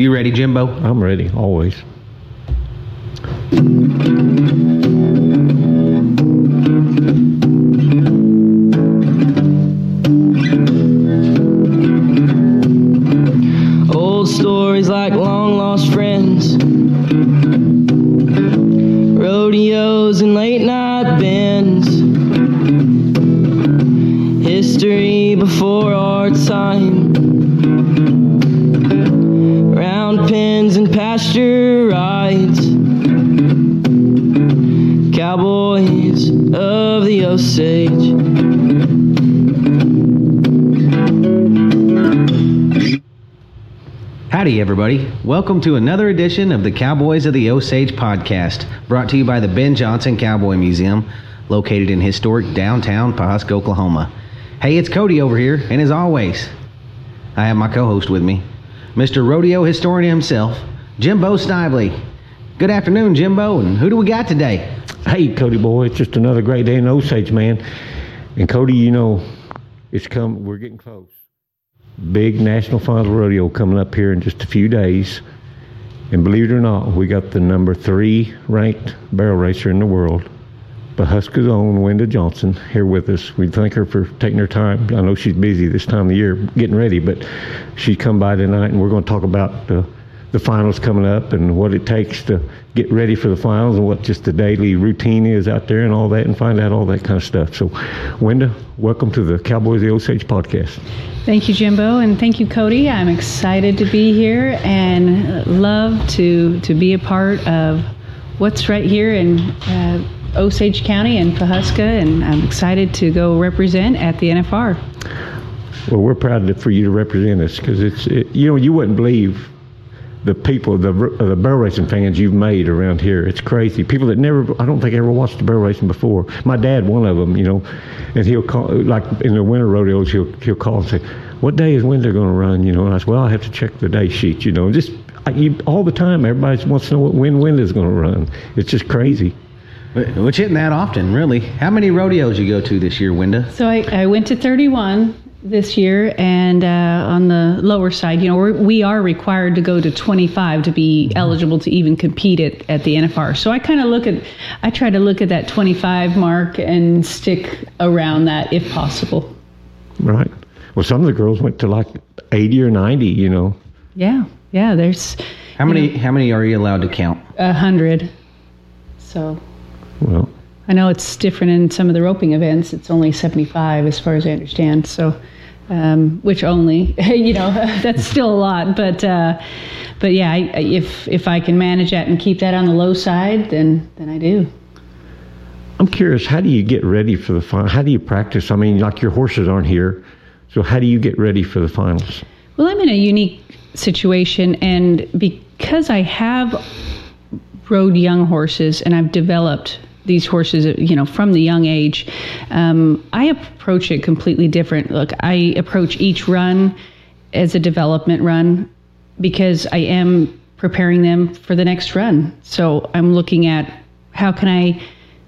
You ready, Jimbo? I'm ready, always. Everybody. Welcome to another edition of the Cowboys of the Osage podcast, brought to you by the Ben Johnson Cowboy Museum, located in historic downtown Pawhuska, Oklahoma. Hey, it's Cody over here, and as always, I have my co host with me, Mr. Rodeo Historian himself, Jimbo Snively. Good afternoon, Jimbo, and who do we got today? Hey, Cody boy, it's just another great day in Osage, man. And Cody, you know, it's come. We're getting close. Big National Finals Rodeo coming up here in just a few days. And believe it or not, we got the number three ranked barrel racer in the world, Pawhuska's own Wenda Johnson, here with us. We thank her for taking her time. I know she's busy this time of year getting ready, but she come by tonight, and we're going to talk about the, the finals coming up and what it takes to get ready for the finals and what just the daily routine is out there and all that, and find out all that kind of stuff. So, Wenda, welcome to the Cowboys of the Osage podcast. Thank you, Jimbo, and thank you, Cody. I'm excited to be here and love to to be a part of what's right here in uh, Osage County and Pawhuska, and I'm excited to go represent at the NFR. Well, we're proud for you to represent us because it's, it, you know, you wouldn't believe the people, the the barrel racing fans you've made around here. It's crazy. People that never, I don't think ever watched the barrel racing before. My dad, one of them, you know, and he'll call like in the winter rodeos, he'll he'll call and say, "What day is Wenda going to run?" You know, and I said, "Well, I have to check the day sheet." You know, just I, you, all the time, everybody wants to know what when Wenda's going to run. It's just crazy. Which isn't that often, really. How many rodeos you go to this year, Wenda? So I, I went to 31 this year, and uh, on the lower side, you know, we're, we are required to go to 25 to be eligible to even compete at, at the NFR. So I kind of look at, I try to look at that 25 mark and stick around that if possible. Right. Well, some of the girls went to like 80 or 90. You know. Yeah, yeah. There's How many how many are you allowed to count? a hundred. So Well, I know it's different in some of the roping events. It's only 75, as far as I understand. So, um, which only, you know, that's still a lot. But, uh, but yeah, I, if if I can manage that and keep that on the low side, then then I do. I'm curious. How do you get ready for the final? How do you practice? I mean, like your horses aren't here, so how do you get ready for the finals? Well, I'm in a unique situation, and because I have rode young horses and I've developed these horses, you know, from the young age, um, I approach it completely different. Look, I approach each run as a development run because I am preparing them for the next run. So I'm looking at how can I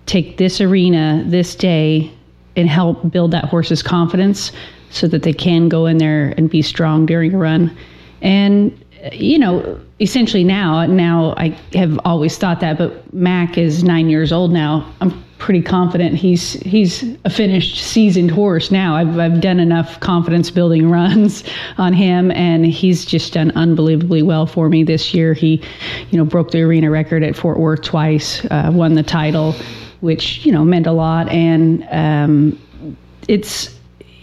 take this arena this day and help build that horse's confidence so that they can go in there and be strong during a run. And you know, essentially now, now I have always thought that, but Mac is nine years old now. I'm pretty confident he's he's a finished seasoned horse now. I've I've done enough confidence building runs on him, and he's just done unbelievably well for me this year. He, you know, broke the arena record at Fort Worth twice, uh, won the title, which you know meant a lot, and um, it's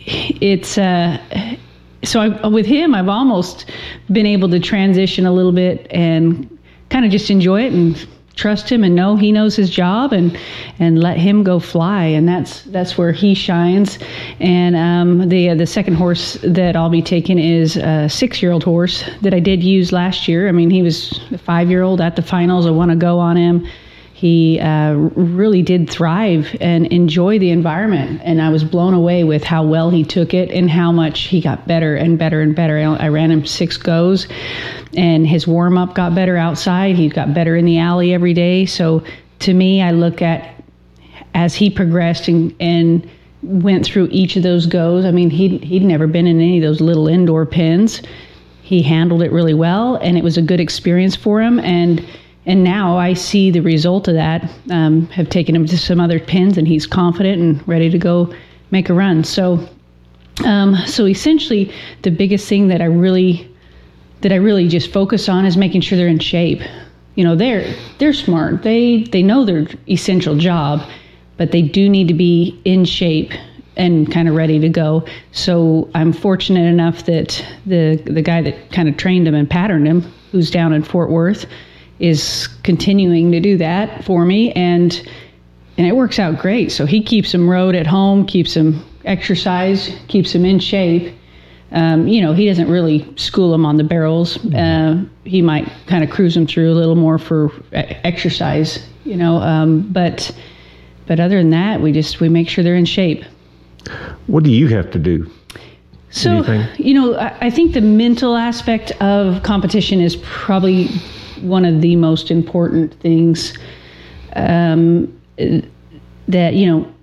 it's uh so I, with him i've almost been able to transition a little bit and kind of just enjoy it and trust him and know he knows his job and and let him go fly. And that's that's where he shines. And um, the uh, the second horse that I'll be taking is a six year old horse that I did use last year. I mean he was a five year old at the finals. I want to go on him he uh, really did thrive and enjoy the environment. And I was blown away with how well he took it and how much he got better and better and better. I ran him six goes, and his warm up got better outside. He got better in the alley every day. So to me, I look at as he progressed and, and went through each of those goes. I mean, he'd, he'd never been in any of those little indoor pens he handled it really well, and it was a good experience for him. And and now I see the result of that. Um, have taken him to some other pins, and he's confident and ready to go make a run. So, um, so essentially, the biggest thing that I really that I really just focus on is making sure they're in shape. You know, they're they're smart. They they know their essential job, but they do need to be in shape and kind of ready to go. So I'm fortunate enough that the the guy that kind of trained him and patterned him, who's down in Fort Worth, is continuing to do that for me and and it works out great. So he keeps him rode at home, keeps him exercise, keeps him in shape. Um, you know, he doesn't really school him on the barrels. Uh, he might kind of cruise him through a little more for exercise, you know. Um, but but other than that, we just we make sure they're in shape. What do you have to do? So Anything? you know, I, I think the mental aspect of competition is probably one of the most important things. Um, that you know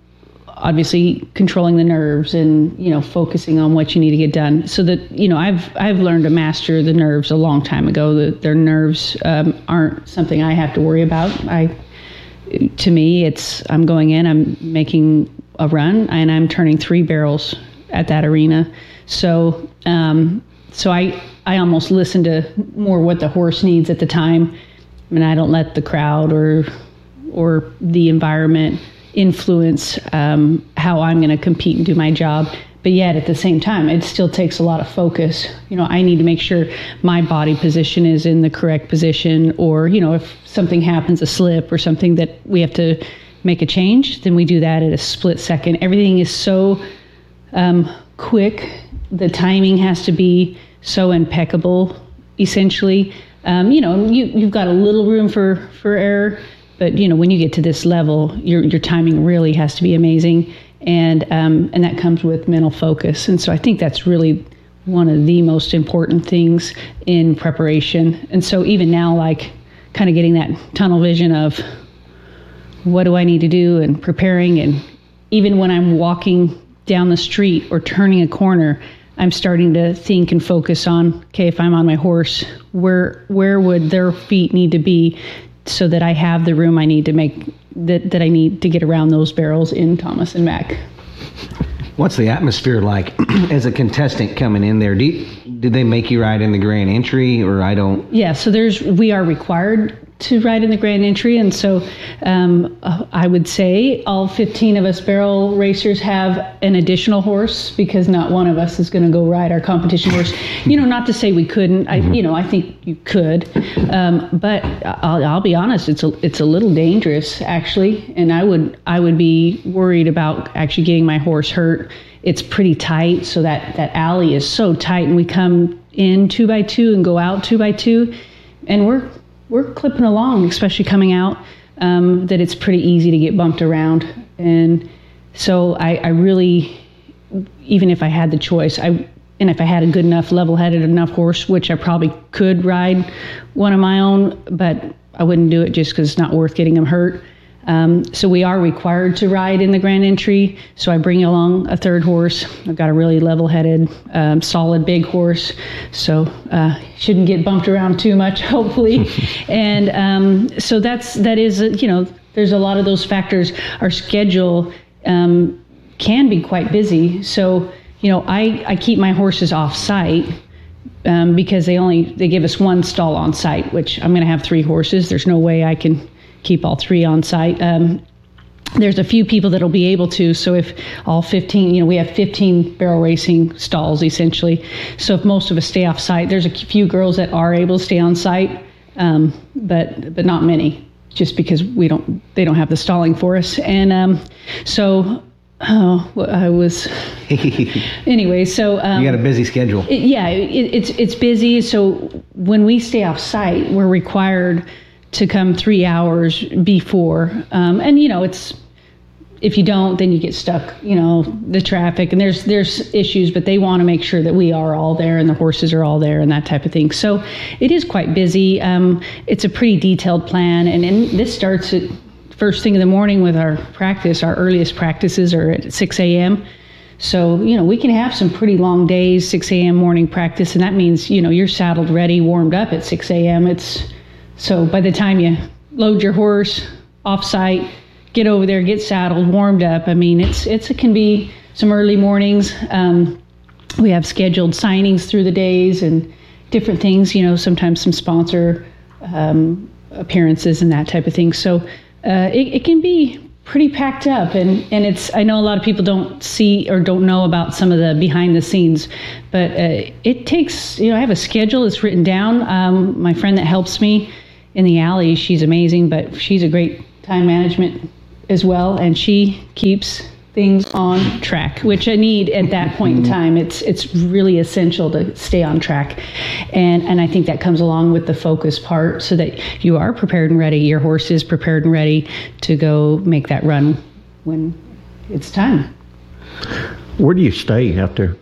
obviously controlling the nerves and you know focusing on what you need to get done. So that you know i've i've learned to master the nerves a long time ago. That their nerves um, aren't something i have to worry about. I to me it's i'm going in i'm making a run and i'm turning three barrels at that arena. So um, so i i almost listen to more what the horse needs at the time I mean, I don't let the crowd or or the environment influence um, how I'm going to compete and do my job. But yet, at the same time, it still takes a lot of focus. You know, I need to make sure my body position is in the correct position, or you know, if something happens, a slip or something that we have to make a change, then we do that at a split second. Everything is so um, quick. The timing has to be so impeccable. Essentially, um, you know, you, you've got a little room for for error but you know, when you get to this level, your your timing really has to be amazing, and um, and that comes with mental focus. And so I think that's really one of the most important things in preparation. And so even now, like kind of getting that tunnel vision of what do I need to do and preparing, and even when I'm walking down the street or turning a corner. I'm starting to think and focus on okay if I'm on my horse where where would their feet need to be so that I have the room I need to make that, that I need to get around those barrels in Thomas and Mack. What's the atmosphere like as a contestant coming in there? Do you, did they make you ride in the grand entry, or I don't? Yeah, so there's we are required to ride in the grand entry, and so um, uh, I would say all 15 of us barrel racers have an additional horse because not one of us is going to go ride our competition horse. You know, not to say we couldn't. I, you know, I think you could, um, but I'll, I'll be honest, it's a it's a little dangerous actually, and I would I would be worried about actually getting my horse hurt. It's pretty tight, so that that alley is so tight, and we come in two by two and go out two by two, and we're we're clipping along, especially coming out, um, that it's pretty easy to get bumped around. And so I, I, really, even if I had the choice, I and if I had a good enough, level-headed enough horse, which I probably could ride one of my own, but I wouldn't do it just because it's not worth getting them hurt. Um, so we are required to ride in the grand entry. So I bring along a third horse. I've got a really level-headed, um, solid big horse, so uh, shouldn't get bumped around too much, hopefully. and um, so that's that is you know there's a lot of those factors. Our schedule um, can be quite busy, so you know I I keep my horses off site. Um, because they only they give us one stall on site, which I'm going to have three horses. There's no way I can keep all three on site. Um, there's a few people that'll be able to. So if all 15, you know, we have 15 barrel racing stalls essentially. So if most of us stay off site, there's a few girls that are able to stay on site, um, but but not many, just because we don't they don't have the stalling for us. And um, so Oh, well, I was. anyway, so um, you got a busy schedule. It, yeah, it, it's it's busy. So when we stay off site, we're required to come three hours before. Um, and you know, it's if you don't, then you get stuck. You know, the traffic and there's there's issues, but they want to make sure that we are all there and the horses are all there and that type of thing. So it is quite busy. Um, it's a pretty detailed plan, and, and this starts at first thing in the morning with our practice. Our earliest practices are at 6 a.m. So, you know, we can have some pretty long days, 6 a.m. morning practice, and that means, you know, you're saddled ready, warmed up at 6 a.m. It's so by the time you load your horse off site, get over there, get saddled, warmed up. I mean, it's it's it can be some early mornings. Um, we have scheduled signings through the days and different things. You know, sometimes some sponsor um, appearances and that type of thing. So uh, it, it can be pretty packed up and and it's I know a lot of people don't see or don't know about some of the behind the scenes but uh, it takes you know I have a schedule it's written down um, my friend that helps me in the alley she's amazing but she's a great time management as well and she keeps things on track, which I need at that point in time. It's it's really essential to stay on track, and and I think that comes along with the focus part, so that you are prepared and ready. Your horse is prepared and ready to go make that run when it's time. Where do you stay there?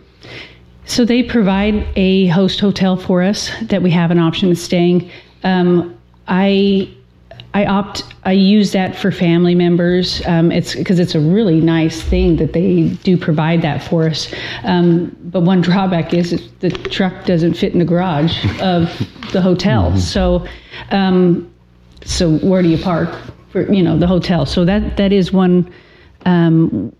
So they provide a host hotel for us that we have an option of staying. Um, I I opt. I use that for family members. Um, it's because it's a really nice thing that they do provide that for us. Um, but one drawback is the truck doesn't fit in the garage of the hotel. Mm-hmm. So, um, so where do you park for you know the hotel? So that that is one um,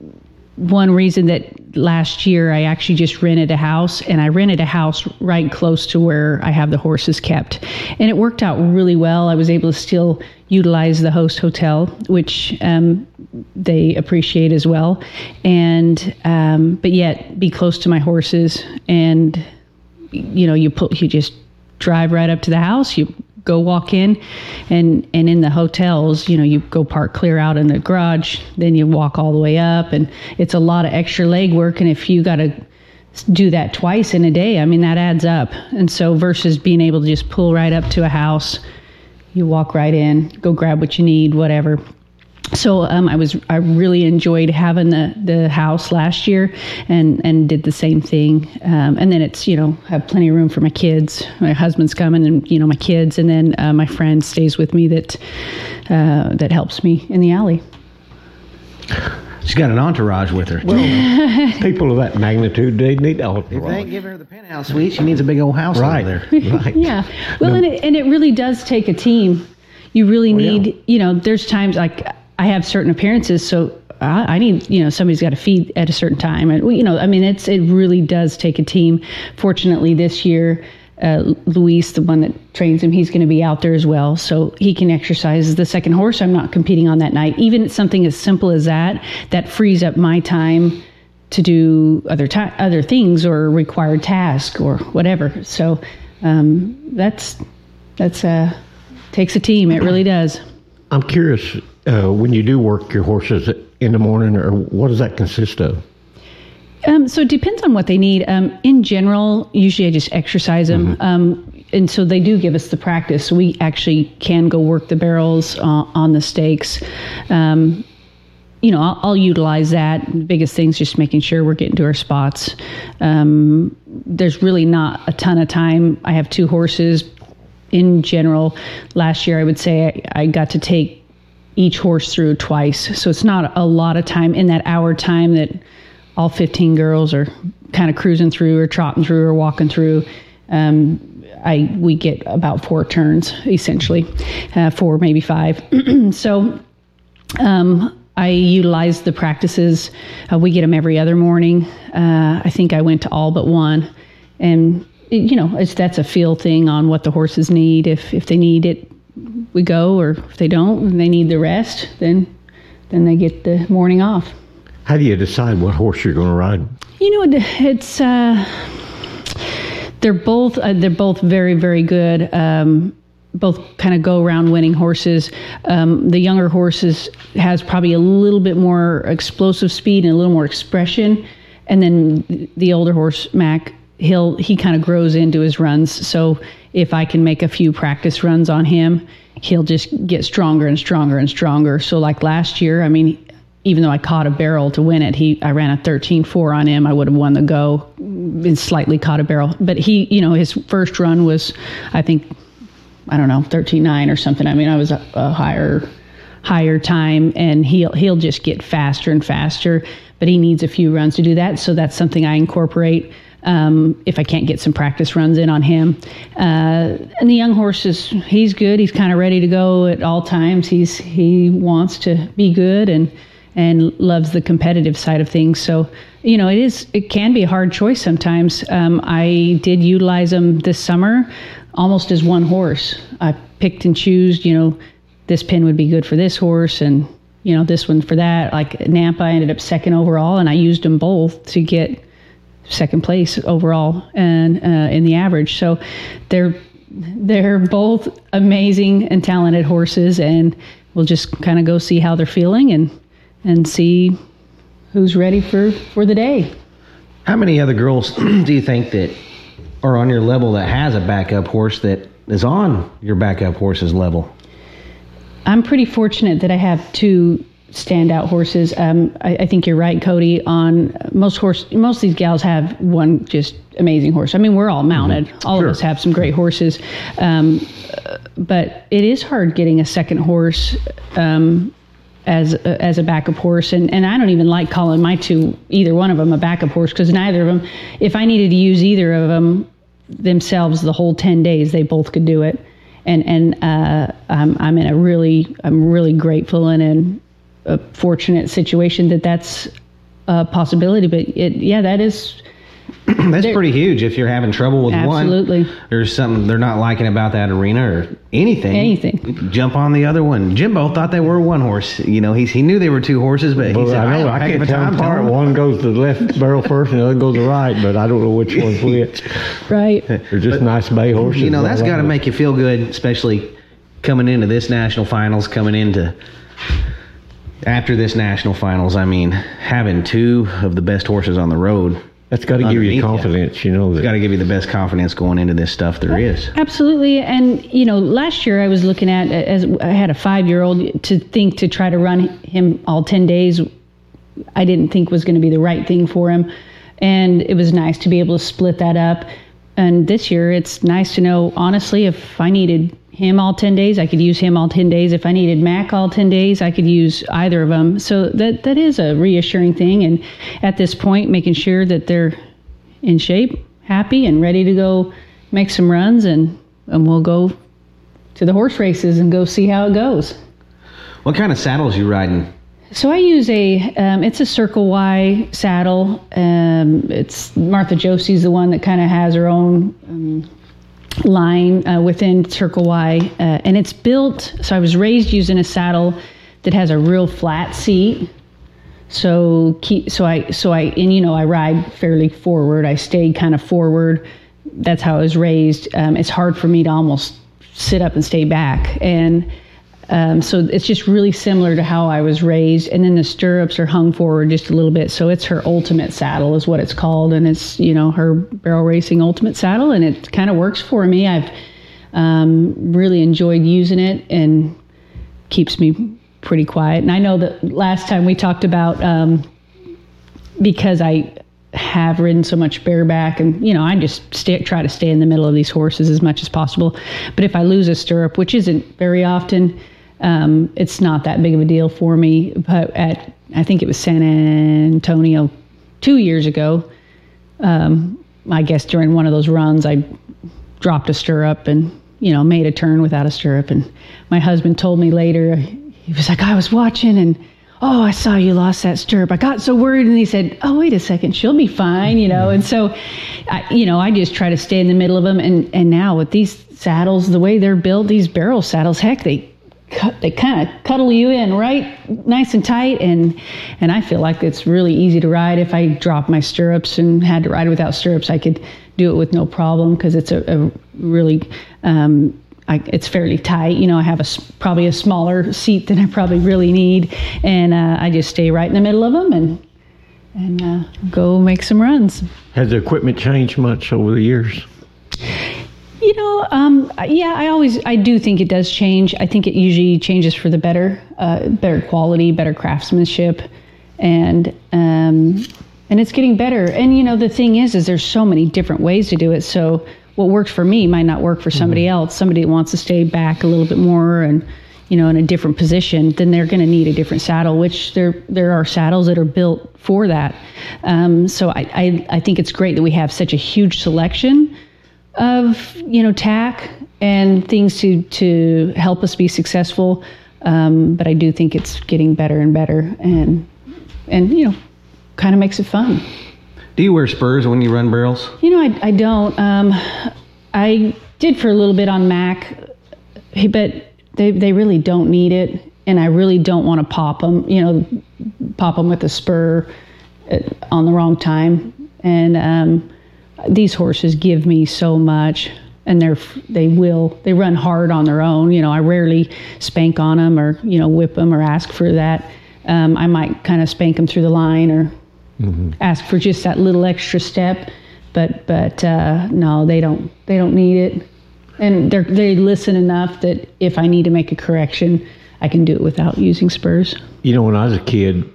one reason that last year I actually just rented a house and I rented a house right close to where I have the horses kept. And it worked out really well. I was able to still utilize the host hotel, which um, they appreciate as well. And, um, but yet be close to my horses and, you know, you pull, you just drive right up to the house, you go walk in and and in the hotels you know you go park clear out in the garage then you walk all the way up and it's a lot of extra leg work and if you got to do that twice in a day i mean that adds up. And so versus being able to just pull right up to a house you walk right in go grab what you need whatever so um, I was I really enjoyed having the the house last year and and did the same thing um, and then it's you know have plenty of room for my kids my husband's coming and you know my kids and then uh, my friend stays with me that uh, that helps me in the alley. She's got an entourage with her. Well, people of that magnitude, they need entourage. If they give her the penthouse suite, she needs a big old house right. over there. Right. yeah. Well, no. and it and it really does take a team. You really oh, need, yeah. you know, there's times like I have certain appearances, so I, I need, you know, somebody's got to feed at a certain time, and you know, I mean, it's it really does take a team. Fortunately, this year. Uh, Luis, the one that trains him, he's going to be out there as well, so he can exercise the second horse. I'm not competing on that night. Even something as simple as that, that frees up my time to do other ta- other things or required task or whatever. So um, that's that's uh, takes a team. It really does. I'm curious uh, when you do work your horses in the morning, or what does that consist of? Um, so it depends on what they need. Um, in general, usually I just exercise them. Mm-hmm. Um, and so they do give us the practice. We actually can go work the barrels uh, on the stakes. Um, you know, I'll, I'll, utilize that. The biggest thing is just making sure we're getting to our spots. Um, there's really not a ton of time. I have two horses. In general, last year I would say I, I got to take each horse through twice. So it's not a lot of time in that hour time that all 15 girls are kind of cruising through or trotting through or walking through. Um, I we get about four turns essentially, uh, four maybe five. so um, I utilize the practices. Uh, we get them every other morning. Uh, I think I went to all but one, and you know that's a feel thing on what the horses need. If if they need it we go, or if they don't and they need the rest, then then they get the morning off. How do you decide what horse you're going to ride? You know, it's uh, they're both uh, they're both very very good. Um, both kind of go around winning horses. Um, the younger horses has probably a little bit more explosive speed and a little more expression, and then the older horse Mac he'll he kind of grows into his runs. So if I can make a few practice runs on him, he'll just get stronger and stronger and stronger. So like last year, I mean, even though I caught a barrel to win it, he I ran a 13-4 on him. I would have won the go, and slightly caught a barrel. But he, you know, his first run was, I think, I don't know, 13-9 or something. I mean, I was a, a higher higher time, and he'll he'll just get faster and faster. But he needs a few runs to do that, so that's something I incorporate. Um, if I can't get some practice runs in on him, uh, and the young horse is he's good. He's kind of ready to go at all times. He's he wants to be good and and loves the competitive side of things. So, you know, it is it can be a hard choice sometimes. Um, I did utilize them this summer almost as one horse. I picked and chose, you know, this pin would be good for this horse and you know this one for that. Like Nampa, I ended up second overall, and I used them both to get second place overall and uh, in the average. So they're they're both amazing and talented horses, and we'll just kind of go see how they're feeling and and see who's ready for, for the day. How many other girls do you think that are on your level that has a backup horse that is on your backup horse's level? I'm pretty fortunate that I have two standout horses. Um, I, I, think you're right, Cody. On most horse, most of these gals have one just amazing horse. I mean, we're all mounted. Mm-hmm. All sure. of us have some great horses, um, but it is hard getting a second horse. Um, as a, as a backup horse, and, and I don't even like calling my two either one of them a backup horse because neither of them, if I needed to use either of them themselves the whole ten days, they both could do it, and and uh, I'm I'm in a really I'm really grateful and in a fortunate situation that that's a possibility. But it yeah that is that's pretty huge if you're having trouble with one. absolutely. one. There's something they're not liking about that arena or anything. Anything. Jump on the other one. Jimbo thought they were one horse. You know, he, he knew they were two horses, but he said, I know I, I can't tell them apart. One goes to the left barrel first and the other goes to the right, but I don't know which one's which. right. They're just but, nice bay horses. You know, that's got to make you feel good, especially coming into this national finals, coming into after this national finals. I mean, having two of the best horses on the road that's got to give you confidence, you, you know. It's got to give you the best confidence going into this stuff there is. Absolutely, and you know, last year I was looking at as I had a five year old to think to try to run him all ten days. I didn't think was going to be the right thing for him, and it was nice to be able to split that up. And this year, it's nice to know honestly if I needed him all 10 days. I could use him all 10 days. If I needed Mac all 10 days, I could use either of them. So that that is a reassuring thing. And at this point, making sure that they're in shape, happy, and ready to go make some runs, and, and we'll go to the horse races and go see how it goes. What kind of saddles you riding? So I use a, um, it's a Circle Y saddle. Um, it's Martha Josey's the one that kind of has her own um, line uh, within Circle Y, uh, and it's built. So I was raised using a saddle that has a real flat seat. So keep so I so I and you know I ride fairly forward. I stay kind of forward. That's how I was raised. Um, it's hard for me to almost sit up and stay back and um, so it's just really similar to how I was raised. And then the stirrups are hung forward just a little bit. So it's her ultimate saddle, is what it's called. And it's, you know, her barrel racing ultimate saddle. And it kind of works for me. I've um, really enjoyed using it and keeps me pretty quiet. And I know that last time we talked about um, because I have ridden so much bareback and you know i just stay, try to stay in the middle of these horses as much as possible but if i lose a stirrup which isn't very often um, it's not that big of a deal for me. But at I think it was San Antonio two years ago, um, I guess during one of those runs, I dropped a stirrup and you know made a turn without a stirrup. And my husband told me later, he was like, I was watching and oh, I saw you lost that stirrup. I got so worried. And he said, oh, wait a second, she'll be fine, you know. And so, I, you know, I just try to stay in the middle of them. And, and now with these saddles, the way they're built, these barrel saddles, heck, they they kind of cuddle you in right? Nice and tight and and I feel like it's really easy to ride. If I drop my stirrups and had to ride without stirrups I could do it with no problem because it's a, a, really um, I, it's fairly tight. You know I have a probably a smaller seat than I probably really need and uh, I just stay right in the middle of them and and uh, go make some runs. Has the equipment changed much over the years you know, um, yeah, I always, I do think it does change. I think it usually changes for the better, uh, better quality, better craftsmanship, and um, and it's getting better. And you know, the thing is, is there's so many different ways to do it. So what works for me might not work for somebody mm-hmm. else. Somebody that wants to stay back a little bit more and you know, in a different position, then they're going to need a different saddle. Which there there are saddles that are built for that. Um, so I, I I think it's great that we have such a huge selection of you know tack and things to to help us be successful. Um, but I do think it's getting better and better, and and you know, kind of makes it fun. Do you wear spurs when you run barrels? You know, I, I don't. Um, I did for a little bit on Mac, but they, they really don't need it. And I really don't want to pop them, you know, pop them with a spur at, on the wrong time. And um, these horses give me so much. And they're they will they run hard on their own. You know, I rarely spank on them or you know whip them or ask for that. Um, I might kind of spank them through the line or ask for just that little extra step. But but uh, no, they don't they don't need it, and they they listen enough that if I need to make a correction, I can do it without using spurs. You know, when I was a kid,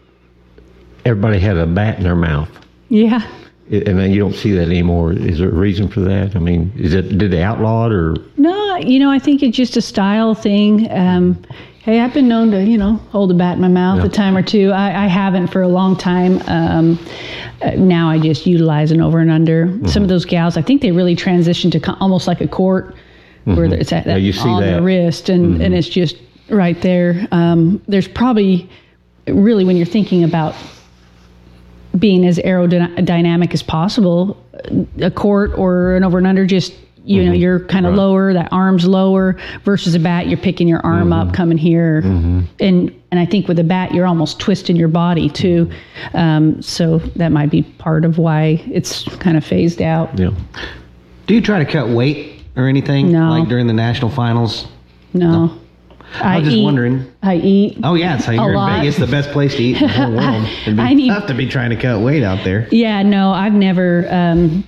everybody had a bat in their mouth. Yeah. I- And then you don't see that anymore. Is there a reason for that? I mean, is it did they outlaw it or No, you know, I think it's just a style thing. Um, hey, I've been known to, you know, hold a bat in my mouth Yeah. a time or two. I, I haven't for a long time. Um, uh, now I just utilize an over and under. Mm-hmm. Some of those gals, I think they really transitioned to almost like a quirt, where it's at Mm-hmm. Yeah, that you see on that. Mm-hmm. the wrist, and and it's just right there. Um, there's probably really when you're thinking about being as aerodynamic as possible, a quirt or an over and under just you know mm-hmm. you're kind of lower that arm's lower versus a bat you're picking your arm up mm-hmm. coming here mm-hmm. and and i think with a bat you're almost twisting your body too um, so that might be part of why it's kind of phased out know? Do you try to cut weight or anything? No. Like during the national finals? no, I was just eat- wondering. i eat Oh yeah, it's how you're in lot. Vegas, the best place to eat in the whole world. It'd be I need- tough to be trying to cut weight out there. Yeah, no, I've never. Um,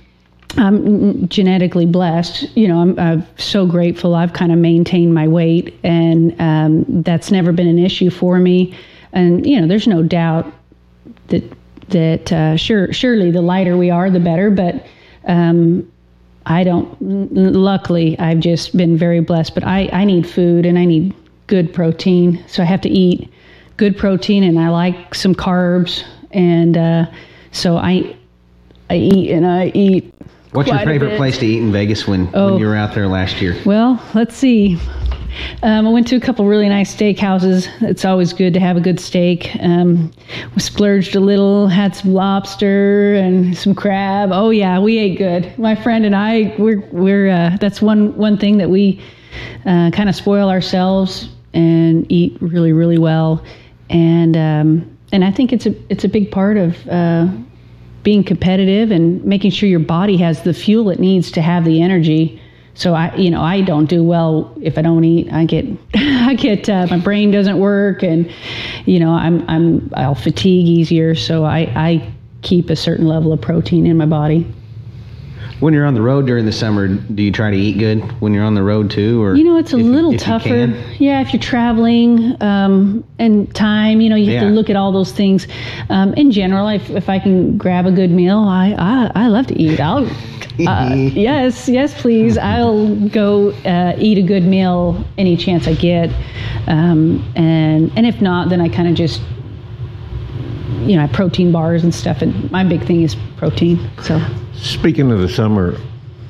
I'm genetically blessed. You know, I'm, I'm so grateful. I've kind of maintained my weight, and um, that's never been an issue for me. And you know, there's no doubt that that uh, sure, surely the lighter we are, the better. But um, I don't. Luckily, I've just been very blessed. But I, I need food, and I need good protein, so I have to eat good protein, and I like some carbs, and uh, so I I eat and I eat. What's your favorite place to eat in Vegas when, Oh. when you were out there last year? Well, let's see. Um, I went to a couple really nice steak houses. It's always good to have a good steak. Um, we splurged a little, had some lobster and some crab. Oh yeah, we ate good. My friend and I, we're we're uh, that's one one thing that we uh, kind of spoil ourselves and eat really really well. And um, and I think it's a it's a big part of. Uh, being competitive and making sure your body has the fuel it needs to have the energy. So I, you know, I don't do well if I don't eat. I get, I get, uh, my brain doesn't work, and you know, I'm, I'm, I'll fatigue easier. So I, I keep a certain level of protein in my body. When you're on the road during the summer, do you try to eat good when you're on the road too? Or You know, it's a little you tougher. Yeah, if you're traveling um, and time, you know, you have Yeah. to look at all those things. Um, in general, if, if I can grab a good meal, I, I, I love to eat. I'll, uh, yes, yes, please. I'll go uh, eat a good meal any chance I get. Um, and, and if not, then I kind of just, you know, protein bars and stuff. And my big thing is protein. So, Speaking of the summer,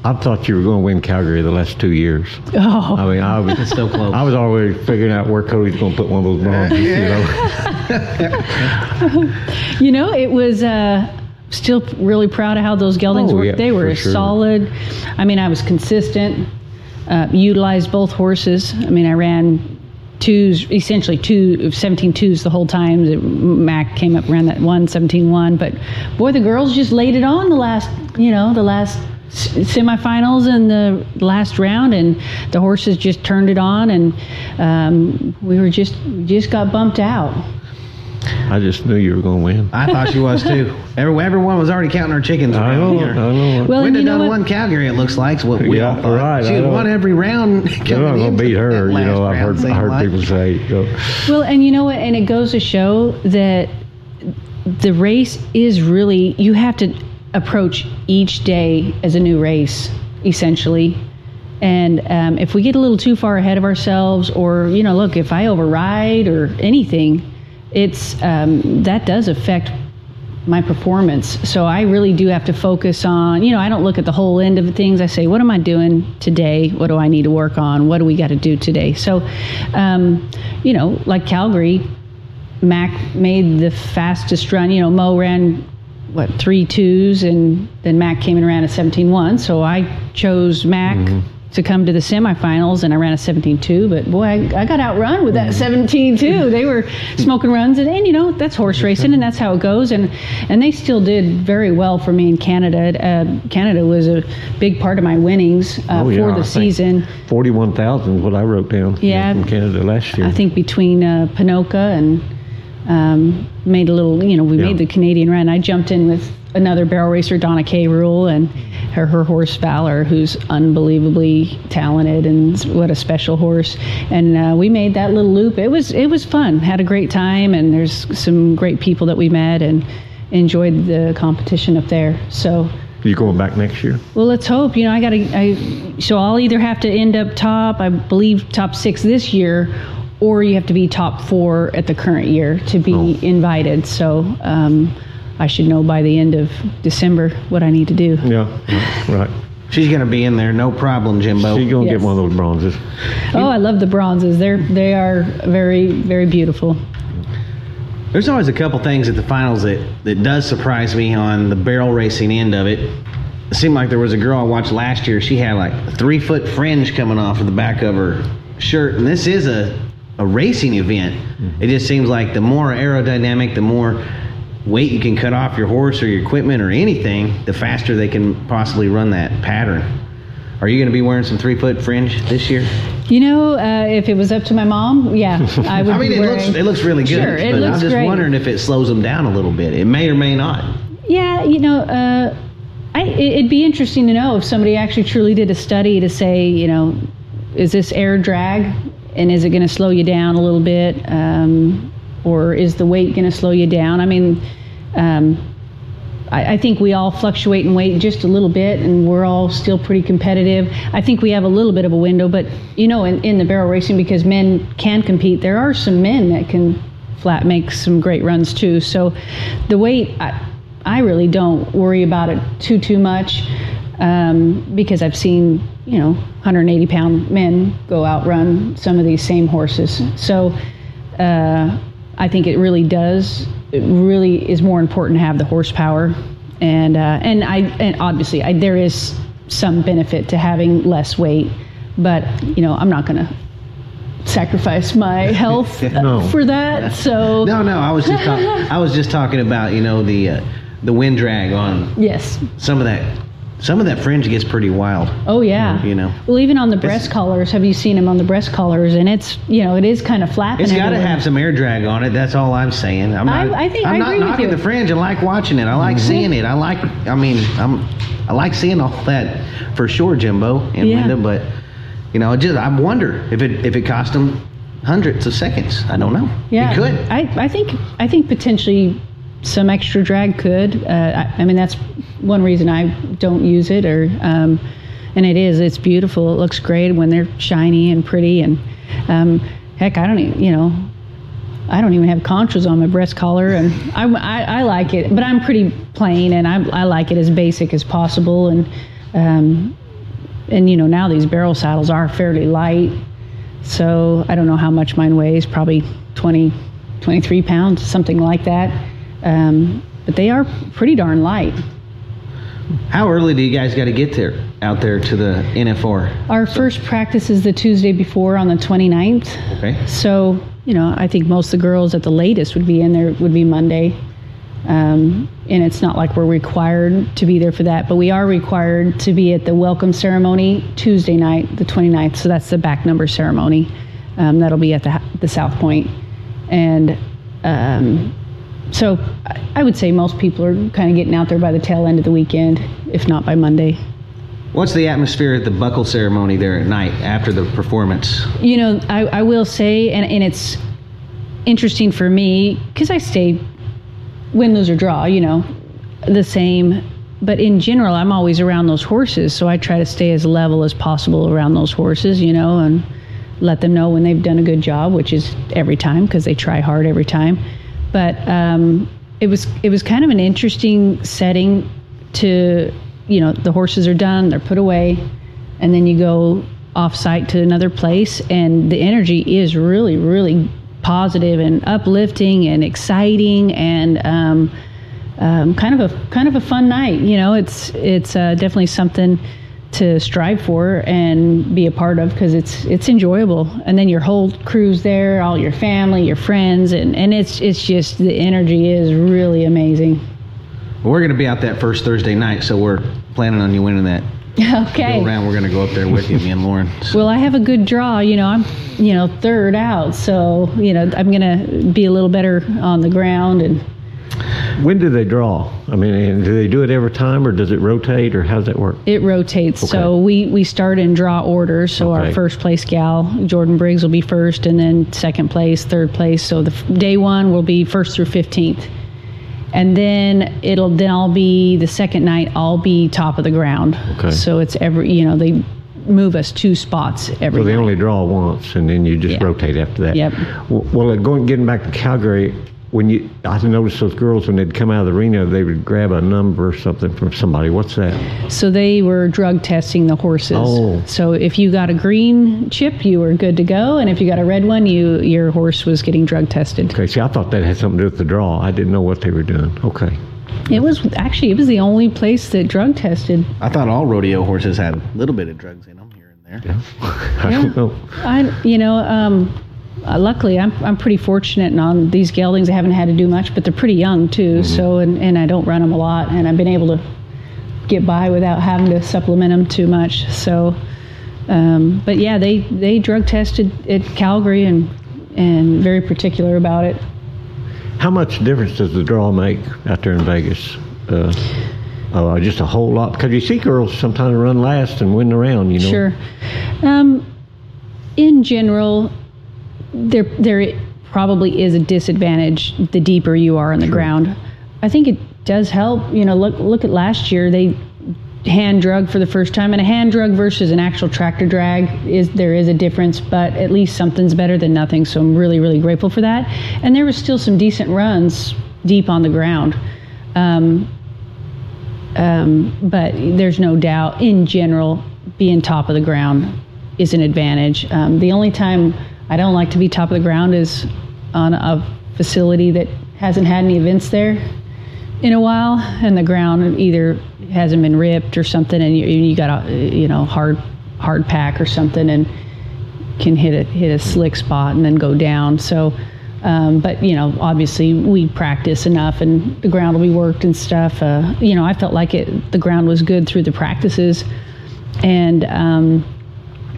I thought you were going to win Calgary the last two years. oh, I mean, I was It's so close. I was already figuring out where Cody's going to put one of those bombs. You know, You know, it was uh, still really proud of how those geldings Oh, were. yeah, they were sure. solid. I mean, I was consistent. Uh, utilized both horses. I mean, I ran twos, essentially two, 17 twos the whole time. Mac came up, around that one, 17 1. But boy, the girls just laid it on the last, you know, the last semifinals and the last round, and the horses just turned it on, and um, we were just just got bumped out. I just knew you were going to win. I thought she was too. Every, everyone was already counting her chickens I know, here. I know. Well, and Linda you know done what? won Calgary, it looks like. is what we Yeah, all thought. right, She I had know. won every round. They're not coming going to beat her. You know, I've heard, I heard like. people say. So. Well, and you know what? And it goes to show that the race is really, you have to approach each day as a new race, essentially. And um, if we get a little too far ahead of ourselves, or you know, look, if I override or anything, it's um, that does affect my performance. So I really do have to focus on, you know, I don't look at the whole end of things. I say, what am I doing today? What do I need to work on? What do we got to do today? So, um, you know, like Calgary, Mac made the fastest run. You know, Mo ran what three twos, and then Mac came and ran a 17-1. So I chose Mac to come to the semifinals, and I ran a 17-2. But boy, I, I got outrun with that 17-2. They were smoking runs, and, and you know that's horse racing, and that's how it goes. And and they still did very well for me in Canada. Uh, Canada was a big part of my winnings uh, Oh, yeah, for the think season. Forty-one thousand is what I wrote down. you know, from Canada last year. I think between uh, Ponoka and um, made a little, you know, we Yeah. made the Canadian run. I jumped in with another barrel racer, Dona Kay Rule, and her, her horse Valor, who's unbelievably talented and what a special horse. And uh, we made that little loop. It was it was fun. Had a great time, and there's some great people that we met and enjoyed the competition up there. So. you going back next year? Well, let's hope. You know, I got to. I so I'll either have to end up top, I believe top six this year, or you have to be top four at the current year to be Oh. invited. So um, I should know by the end of December what I need to do. Yeah, right. She's going to be in there, no problem, Jimbo. She's gonna Yes. get one of those bronzes. Oh, I love the bronzes. They're they are very very beautiful. There's always a couple things at the finals that, that does surprise me on the barrel racing end of it. It seemed like there was a girl I watched last year. She had like a three foot fringe coming off of the back of her shirt. And this is a, a racing event. Mm-hmm. It just seems like the more aerodynamic, the more weight you can cut off your horse or your equipment or anything, the faster they can possibly run that pattern. Are you going to be wearing some three foot fringe this year? You know, uh, if it was up to my mom, yeah, I would. I mean, it wearing, looks it looks really good. Sure, it but I'm just great. wondering if it slows them down a little bit. It may or may not. Yeah, you know, uh, I, it- it'd be interesting to know if somebody actually truly did a study to say, you know, is this air drag and is it going to slow you down a little bit? Um, or is the weight going to slow you down? I mean, um, I, I think we all fluctuate in weight just a little bit and we're all still pretty competitive. I think we have a little bit of a window, but, you know, in, in the barrel racing, because men can compete, there are some men that can flat make some great runs too. So the weight, I, I really don't worry about it too too much um, because I've seen you know 180 pound men go outrun some of these same horses. So uh, I think it really does. It really is more important to have the horsepower, and uh, and I and obviously I, there is some benefit to having less weight, but you know I'm not going to sacrifice my health No. for that. So No, no. I was just talk- I was just talking about you know the uh, the wind drag on yes. some of that. Some of that fringe gets pretty wild. Oh yeah. You know. Well, even on the breast collars, have you seen them on the breast collars? And it's you know it is kind of flapping. It's got to have some air drag on it. That's all I'm saying. I'm not. I- I think- I'm I not knocking. Mm-hmm. the fringe. I like watching it. I like seeing it. I like. I mean, I'm. I like seeing all that for sure, Jimbo and Yeah. Linda. But you know, I just I wonder if it if it cost them hundreds of seconds. I don't know. Yeah, it could. I, I think I think potentially some extra drag could. Uh, I, I mean, that's one reason I don't use it. Or um, and it is. It's beautiful. It looks great when they're shiny and pretty. And um, heck, I don't even you know. I don't even have conchos on my breast collar, and I, I, I like it, but I'm pretty plain, and I, I like it as basic as possible. And um, and you know now these barrel saddles are fairly light, so I don't know how much mine weighs, probably 20, 23 pounds, something like that. Um, but they are pretty darn light. How early do you guys got to get there out there to the NFR? Our first practice is the Tuesday before on the 29th. Okay. So, you know, I think most of the girls at the latest would be in there, would be Monday. Um, and it's not like we're required to be there for that, but we are required to be at the welcome ceremony Tuesday night, the 29th. So that's the back number ceremony. Um, that'll be at the, the South Point. And um, so I, would say most people are kind of getting out there by the tail end of the weekend, if not by Monday. What's the atmosphere at the buckle ceremony there at night after the performance? You know, I, I will say, and, and it's interesting for me because I stay win, lose, or draw, you know, the same. but in general, I'm always around those horses, so I try to stay as level as possible around those horses, you know, and let them know when they've done a good job, which is every time because they try hard every time. But um, it was it was kind of an interesting setting to, you know, the horses are done, they're put away, and then you go off site to another place, and the energy is really really positive and uplifting and exciting and um, um, kind of a kind of a fun night. You know, it's it's uh, definitely something to strive for and be a part of because it's it's enjoyable. And then your whole crew's there, all your family, your friends, and, and it's it's just the energy is really amazing. Well, we're going to be out that first Thursday night, so we're planning on you winning that Okay. go round. We're going to go up there with you, me and Lauren. So- Well, I have a good draw. You know, I'm, you know, third out, so you know, I'm gonna be a little better on the ground, and When do they draw? I mean, do they do it every time, or does it rotate, or how does that work? it rotates. So we we start in draw order. So our first place gal, Jordan Briggs, will be first, and then second place, third place. So the day one will be first through fifteenth, and then it'll then I'll be the second night. I'll be top of the ground. Okay. So it's every you know they move us two spots every. So they night. only draw once, and then you just Yeah. rotate after that. Yep. Well, uh, going getting back to Calgary, when you I noticed those girls when they'd come out of the arena, they would grab a number or something from somebody. What's that? So they were drug testing the horses. Oh. So if you got a green chip, you were good to go, and if you got a red one, you your horse was getting drug tested. Okay, see, I thought that had something to do with the draw. I didn't know what they were doing. Okay. It was actually it was the only place that drug tested. I thought all rodeo horses had a little bit of drugs in them here and there. Yeah. I don't know. I you know um, uh, luckily I'm I'm pretty fortunate, and on these geldings I haven't had to do much, but they're pretty young too. So and and I don't run them a lot, and I've been able to get by without having to supplement them too much. So. Um, but yeah, they, they drug tested at Calgary and and very particular about it. How much difference does the draw make out there in Vegas? Uh, uh, just a whole lot. Because you see girls sometimes run last and win the round, you know. Sure. Um, in general, there there probably is a disadvantage the deeper you are in the ground. I think it does help. You know, look look at last year they hand drug for the first time and a hand drug versus an actual tractor drag is there is a difference but at least something's better than nothing so i'm really really grateful for that and there was still some decent runs deep on the ground um, um, but there's no doubt, in general, being top of the ground is an advantage. Um, the only time I don't like to be top of the ground is on a facility that hasn't had any events there in a while, and the ground either hasn't been ripped or something, and you, you got a you know hard hard pack or something, and can hit a hit a slick spot and then go down. So, um, but you know, obviously we practice enough, and the ground will be worked and stuff. Uh, you know, I felt like it the ground was good through the practices, and um,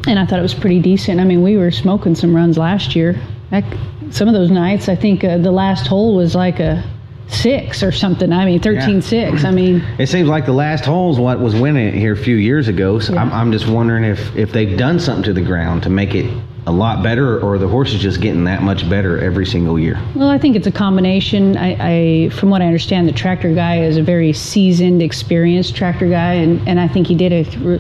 and I thought it was pretty decent. I mean, we were smoking some runs last year. Some of those nights, I think uh, the last hole was like a six or something. I mean, 13-6. I mean, It seems like the last hole's what was winning here a few years ago. So I'm, I'm just wondering if, if they've done something to the ground to make it a lot better, or the horse is just getting that much better every single year. Well, I think it's a combination. I, I, from what I understand, the tractor guy is a very seasoned, experienced tractor guy, and, and I think he did a,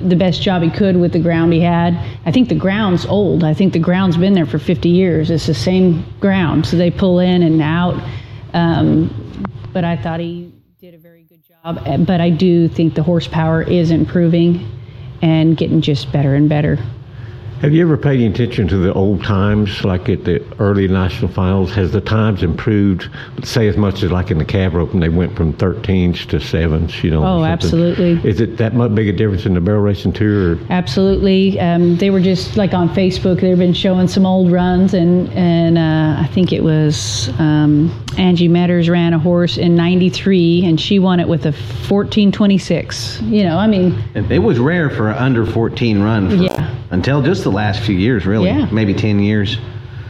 the best job he could with the ground he had. I think the ground's old. I think the ground's been there for 50 years. It's the same ground, so they pull in and out. Um, but I thought he did a very good job. But I do think the horsepower is improving and getting just better and better. Have you ever paid any attention to the old times, like at the early national finals? Has the times improved, say, as much as like in the cab rope, and they went from 13s to 7s, you know? Oh, something? absolutely. Is it that much big a difference in the barrel racing tour? Or? Absolutely. Um, they were just like on Facebook. They've been showing some old runs, and and uh, I think it was um, Angie Meadors ran a horse in '93, and she won it with a 14:26. You know, I mean, It, it was rare for an under 14 run for, Yeah. until just the last few years, really. Yeah. Maybe 10 years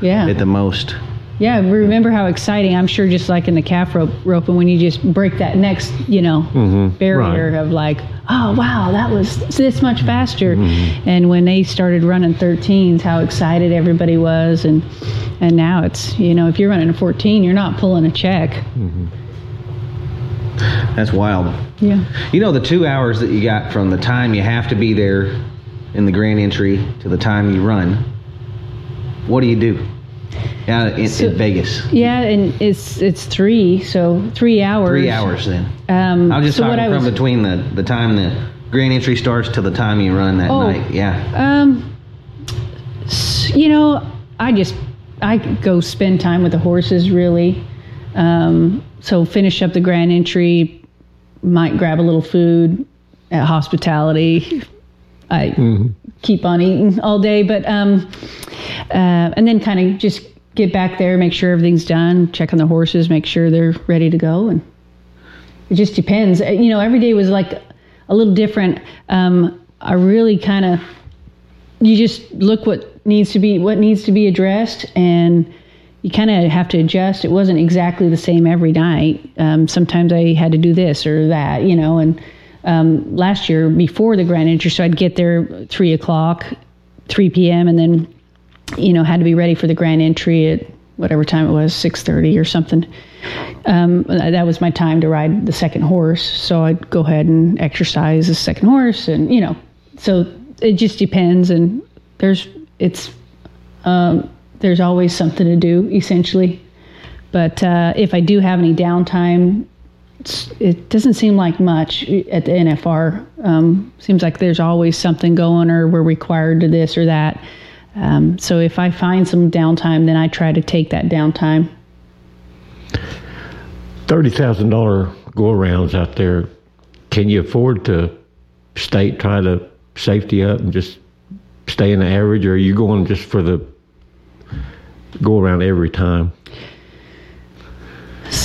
yeah, at the most. yeah. Remember how exciting? I'm sure, just like in the calf rope roping, when you just break that next, you know, mm-hmm. barrier right. of like, oh wow, that was this much faster. Mm-hmm. And when they started running 13s, how excited everybody was, and and now it's you know, if you're running a 14, you're not pulling a check. Mm-hmm. That's wild. Yeah. You know the two hours that you got from the time you have to be there in the grand entry to the time you run. What do you do? Yeah, in, So- in Vegas. Yeah, and it's it's three, so three hours. Three hours then. Um, I was just so talking from was, between the, the time the grand entry starts to the time you run that Oh. night. Yeah. Um, you know, I just I go spend time with the horses really. Um, so finish up the grand entry, might grab a little food at hospitality. I keep on eating all day, but um, uh, and then kind of just get back there, make sure everything's done, check on the horses, make sure they're ready to go, and it just depends. Uh, You know, every day was like a little different. Um, I really kind of you just look what needs to be what needs to be addressed and you kind of have to adjust it wasn't exactly the same every night um, sometimes i had to do this or that you know and um, last year before the grand entry so i'd get there 3 o'clock 3 p.m and then you know had to be ready for the grand entry at whatever time it was 6.30 or something. Um, that was my time to ride the second horse so i'd go ahead and exercise the second horse and you know so it just depends and there's it's um, there's always something to do essentially. But uh, if i do have any downtime it doesn't seem like much at the nfr um, seems like there's always something going or we're required to this or that um, so if i find some downtime then i try to take that downtime Thirty thousand dollar go arounds out there. Can you afford to stay try to safety up and just stay in the average, or are you going just for the go around every time?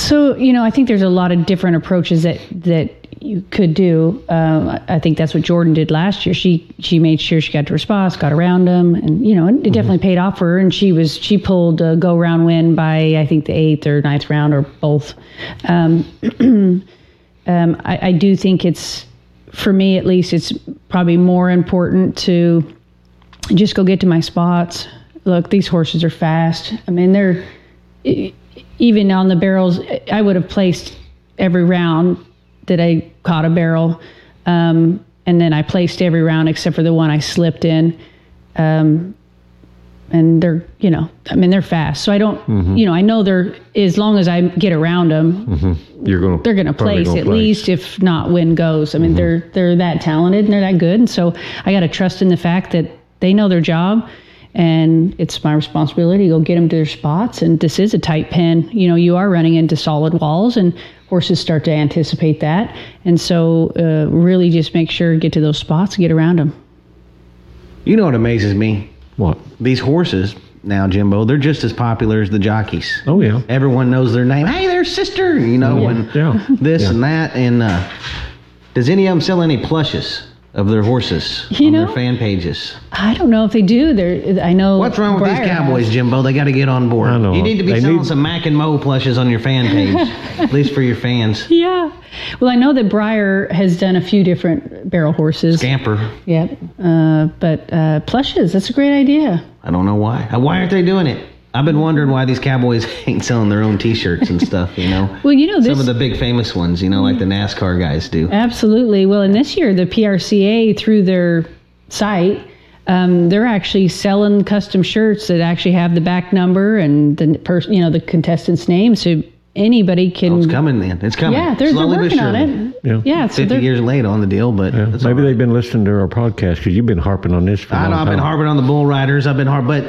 So you know, I think there's a lot of different approaches that that you could do. Um, I- think that's what Jordan did last year. She she made sure she got to her spots, got around them, and you know, it definitely paid off for her. And she was she pulled a go round win by I think the eighth or ninth round or both. Um, um, I, I do think it's for me at least it's probably more important to just go get to my spots. Look, these horses are fast. I mean, they're e- even on the barrels. I would have placed every round that I caught a barrel, um, and then I placed every round except for the one I slipped in. Um, and they're, you know, I mean, they're fast. So I don't, you know, I know they're as long as I get around them, You're going to they're going to place at least if not win goes. I mean, they're they're that talented and they're that good, and so I got to trust in the fact that they know their job, and it's my responsibility to go get them to their spots. And this is a tight pen. You know, you are running into solid walls, and horses start to anticipate that, and so uh, really just make sure get to those spots, get around them. You know what amazes me? what? These horses now, Jimbo, they're just as popular as the jockeys. Oh yeah. Everyone knows their name. Hey, their sister, you know, and Yeah. this Yeah. and that. And uh, does any of them sell any plushes of their horses You on know- their fan pages? I don't know if they do. They're, I know. What's wrong with Breyer these cowboys, has. Jimbo? They got to get on board. I know. You need to be They selling need- some Mac and Mo plushes on your fan page, at least for your fans. Yeah. Well, I know that Breyer has done a few different barrel horses. Scamper. Yep. Uh, but uh, plushes, that's a great idea. I don't know why. Why aren't they doing it? I've been wondering why these cowboys ain't selling their own T-shirts and stuff. You know, Well, you know, this. some of the big famous ones. You know, like the NASCAR guys do. Absolutely. Well, and this year, the PRCA, through their site, um, they're actually selling custom shirts that actually have the back number and the person, you know, the contestant's name. So anybody can. Oh, It's coming then. It's coming. yeah, they're, they're Slowly working on it. Yeah. Yeah. So 50 years late on the deal, but Yeah. Maybe all right. they've been listening to our podcast because you've been harping on this for a I long know I've been harping on the bull riders. I've been hard, but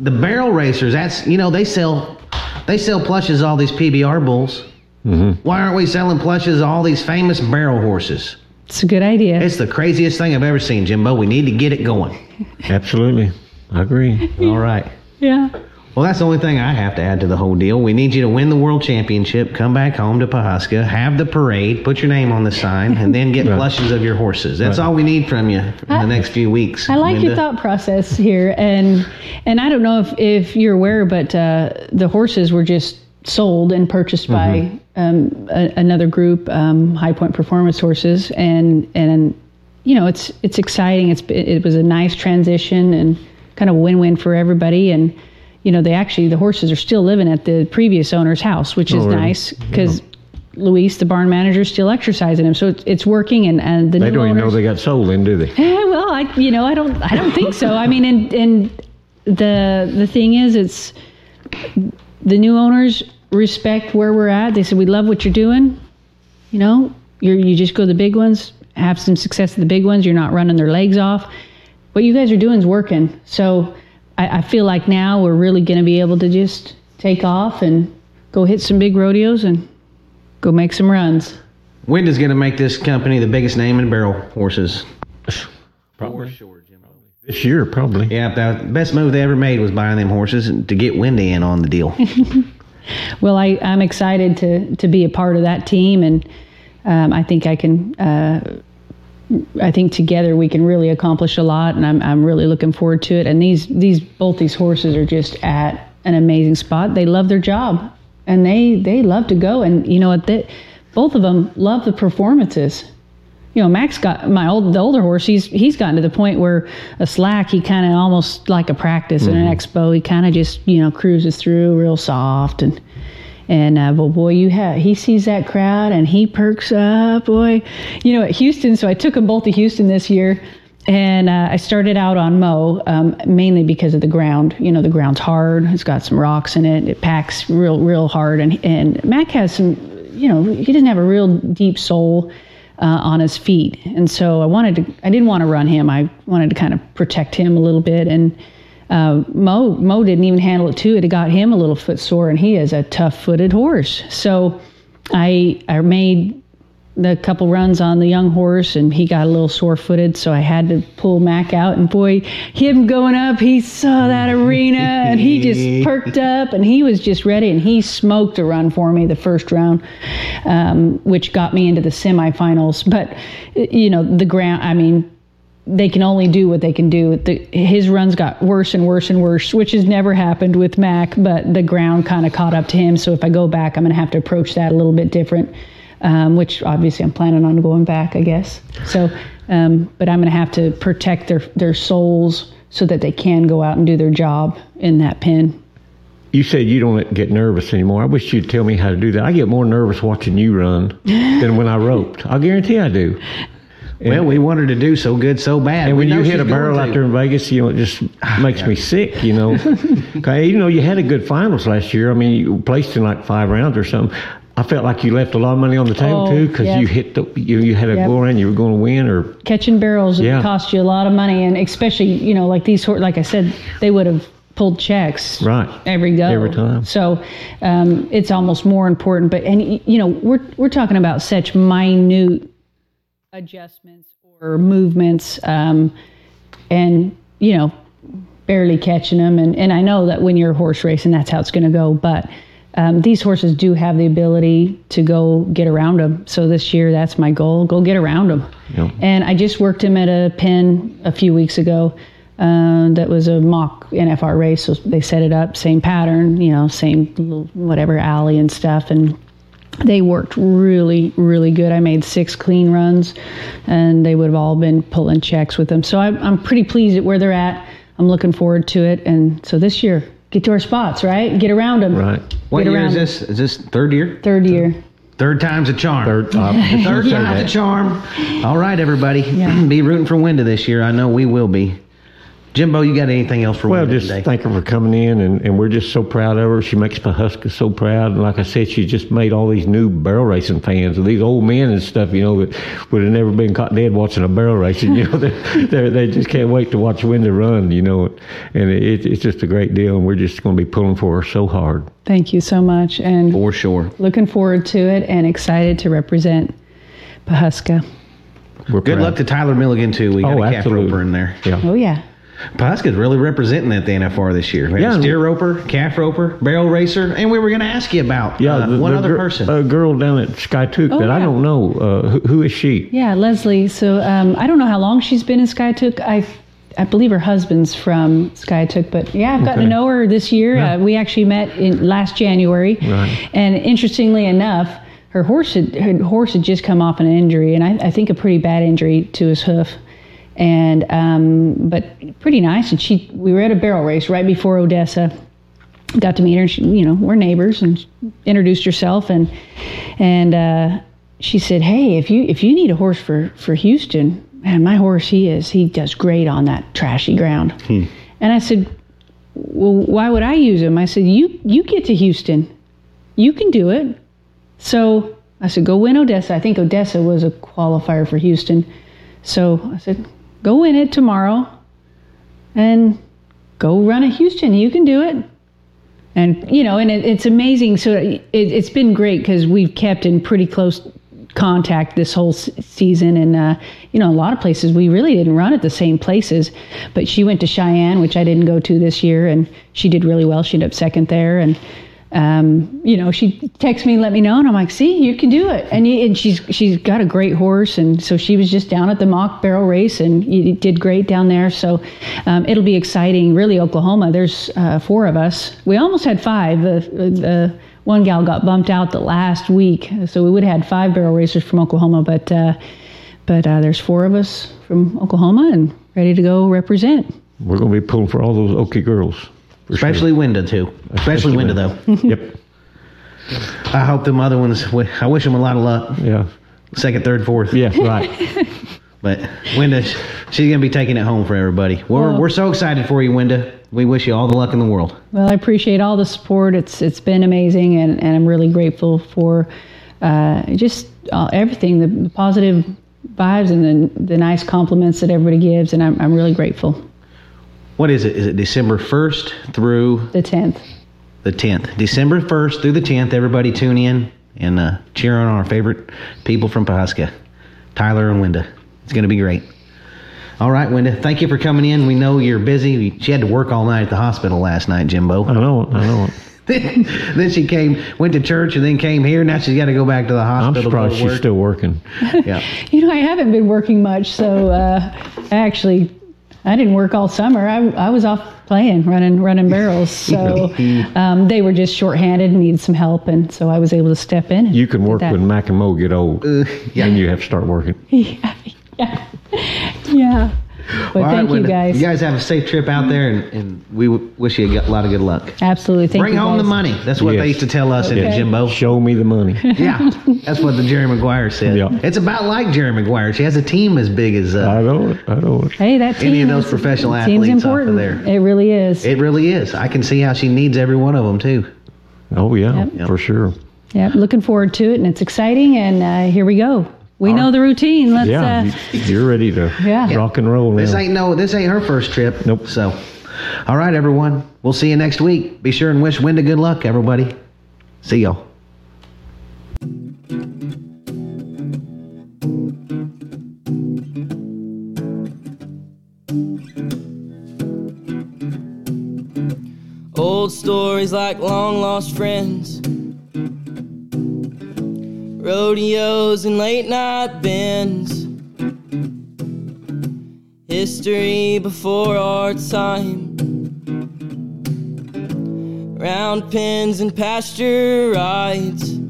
the barrel racers. That's you know they sell they sell plushes all these PBR bulls. Mm-hmm. Why aren't we selling plushes of all these famous barrel horses? it's a good idea. It's the craziest thing I've ever seen, Jimbo. We need to get it going. Absolutely. I agree. All right. yeah. Well, that's the only thing I have to add to the whole deal. We need you to win the world championship, come back home to Pawhuska, have the parade, put your name on the sign, and then get Right. plushes of your horses. That's all we need from you in the next few weeks. I like your thought process here, and and I don't know if, if you're aware, but uh, the horses were just sold and purchased by um, a, another group, um, High Point Performance Horses, and and you know it's it's exciting. It's it was a nice transition and kind of win win for everybody, and you know they actually the horses are still living at the previous owner's house, which is Oh, nice because Luis, the barn manager, is still exercising him. So it's, it's working, and, and the They don't even know they got sold in, do they? Eh, well, I you know I don't I don't think so. I mean, and and the the thing is, it's the new owners respect where we're at. They said we love what you're doing. You know, you're you just go to the big ones, have some success at the big ones. You're not running their legs off. What you guys are doing is working. So I, I feel like now we're really going to be able to just take off and go hit some big rodeos and go make some runs. Wind is going to make this company the biggest name in barrel horses. Probably. This year, probably. Yeah, the best move they ever made was buying them horses and to get Wendy in on the deal. Well, I, I'm excited to to be a part of that team, and um, I think I can. Uh, I think together we can really accomplish a lot, and I'm I'm really looking forward to it. And these these both these horses are just at an amazing spot. They love their job, and they they love to go. And you know what? They, both of them love the performances. You know, Max got my old the older horse. He's he's gotten to the point where a slack he kind of almost like a practice in an mm-hmm. expo. He kind of just you know cruises through real soft and and uh, but boy, you have he sees that crowd and he perks up, boy. You know, at Houston, so I took them both to Houston this year, and uh, I started out on Mo um, mainly because of the ground. You know, the ground's hard. It's got some rocks in it. It packs real, real hard, and and Mac has some. You know, he doesn't have a real deep sole. Uh, on his feet, and so I wanted to. I didn't want to run him. I wanted to kind of protect him a little bit, and uh, Mo Mo didn't even handle it too. It got him a little foot sore, and he is a tough-footed horse. So I I made the couple runs on the young horse, and he got a little sore-footed. So I had to pull Mac out, and boy, him going up, he saw that arena, and he just perked up, and he was just ready, and he smoked a run for me the first round, um, which got me into the semifinals. But you know the ground, I mean they can only do what they can do. The, his runs got worse and worse and worse, which has never happened with Mac, but the ground kind of caught up to him. So if I go back, I'm going to have to approach that a little bit different, um, which obviously I'm planning on going back, I guess. So, um, but I'm going to have to protect their, their soles so that they can go out and do their job in that pen. You said you don't get nervous anymore. I wish you'd tell me how to do that. I get more nervous watching you run than when I roped. I guarantee I do. Well, we wanted to do so good, so bad. And We when you hit a barrel out there in Vegas, you know, it just makes me sick, you know. okay, you know, you had a good finals last year. I mean, you placed in like five rounds or something. I felt like you left a lot of money on the table Oh, too because yep. you hit the you, you had a Yep. go around you were going to win or Catching barrels Yeah. cost you a lot of money, and especially you know like these hor- like I said, they would have pulled checks right every go Every time. So um, it's almost more important. But and you know we're we're talking about such minute adjustments or movements, um, and you know barely catching them. And and I know that when you're horse racing, that's how it's going to go. But um, these horses do have the ability to go get around them. So this year, that's my goal: go get around them. Yeah. And I just worked him at a pen a few weeks ago. Uh, that was a mock NFR race, so they set it up, same pattern, you know, same little whatever alley and stuff, and they worked really, really good. I made six clean runs, and they would have all been pulling checks with them. So I'm, I'm pretty pleased at where they're at. I'm looking forward to it, and so this year, get to our spots, right? Get around them. right What Get year is this? Is this third year? Third year. Third time's a charm. third uh, Third say time's a charm. All right, everybody. Yeah. be rooting for Wenda this year. I know we will be. Jimbo, you got anything else for Well, Wenda just today? thank her for coming in, and, and we're just so proud of her. She makes Pawhuska so proud. And like I said, she just made all these new barrel racing fans, and these old men and stuff, you know, that would have never been caught dead watching a barrel racing. You know, they they they just can't wait to watch Wenda run. You know, and it, it's just a great deal, and we're just going to be pulling for her so hard. Thank you so much, and for sure. looking forward to it, and excited to represent Pawhuska. We're Good proud. luck to Tyler Milligan too. We got Oh, a calf absolutely. roper in there. Yeah. Oh yeah. Pawhuska's really representing at the NFR this year. We Yeah, steer roper, calf roper, barrel racer, and we were going to ask you about Yeah, uh, the- one the other gir- person. A girl down at Skiatook Oh, that I don't know. Uh, who, who is she? Yeah, Leslie. So um, I don't know how long she's been in Skiatook. I I believe her husband's from Skiatook, but yeah, I've gotten Okay. to know her this year. Uh, we actually met in last January, Right. and interestingly enough, her horse had, her horse had just come off an injury, and I, I think a pretty bad injury to his hoof. And um, but pretty nice. And she we were at a barrel race right before Odessa, got to meet her. And she, you know, we're neighbors, and introduced herself, and and uh, she said, "Hey, if you if you need a horse for for Houston, man, my horse he is he does great on that trashy ground." And I said, "Well, why would I use him?" I said, "You you get to Houston, you can do it." So I said, "Go win Odessa." I think Odessa was a qualifier for Houston. So I said, "Go win it tomorrow, and go run at Houston. You can do it." and you know and it, it's amazing. So it, it's been great because we've kept in pretty close contact this whole season. And uh, you know a lot of places we really didn't run at the same places. But she went to cheyenne which i didn't go to this year. And she did really well. She ended up second there. And um, you know she texted me and let me know and i'm like see you can do it. And, and she's she's got a great horse and so she was just down at the mock barrel race and you did great down there. So um, it'll be exciting really oklahoma. There's uh, four of us. We almost had five. The, the one gal got bumped out the last week so we would have had five barrel racers from oklahoma but uh, but uh, there's four of us from oklahoma and ready to go represent. We're going to be pulling for all those Okie girls. For sure. Especially Wenda too. Especially Wenda though. yep. I hope them other ones. I wish them a lot of luck. Yeah. Second, third, fourth. Yeah. Right. But Wenda, she's gonna be taking it home for everybody. We're Well- we're so excited for you, Wenda. We wish you all the luck in the world. Well, I appreciate all the support. It's it's been amazing, and, and I'm really grateful for uh, just uh, everything, the, the positive vibes and the the nice compliments that everybody gives, and I'm I'm really grateful. What is it? Is it December first through The tenth. the tenth? December first through the tenth. Everybody tune in and uh, cheer on our favorite people from Pawhuska, Tyler and Wenda. It's gonna be great. All right, Wenda. Thank you for coming in. We know you're busy. She had to work all night at the hospital last night, Jimbo. I know it. I know it. then she came, went to church, and then came here. Now she's got to go back to the hospital. I'm surprised she's work. still working. Yeah. You know, I haven't been working much, so uh, I actually I didn't work all summer. I, I was off playing, running running barrels. So um, they were just shorthanded and needed some help, and so I was able to step in. You can work that. when Mac and Mo get old. yeah. And you have to start working. yeah, yeah, yeah. But All right, thank you Wenda. guys. You guys have a safe trip out there, and, and we w- wish you a lot of good luck. Absolutely. Thank Bring you home guys. the money. That's what Yes. they used to tell us in Okay. Jimbo. Show me the money. Yeah, that's what the Jerry Maguire said. Yeah. It's about like Jerry Maguire. She has a team as big as uh, I know it. I know it. Hey, that team. Any of those professional team's athletes off of important. there. It really is. it really is. I can see how she needs every one of them too. Oh, yeah, Yep. for sure. yeah, looking forward to it, and it's exciting. And uh, here we go. We know the routine. Let's. Yeah, Uh, you- you're ready to Yeah. rock and roll This now. ain't no. This ain't her first trip. Nope. So, all right, everyone. We'll see you next week. Be sure and wish Wenda good luck, everybody. See y'all. Old stories like long lost friends. Rodeos and late night bends. History before our time. Round pins and pasture rides.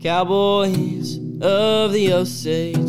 Cowboys of the Osage.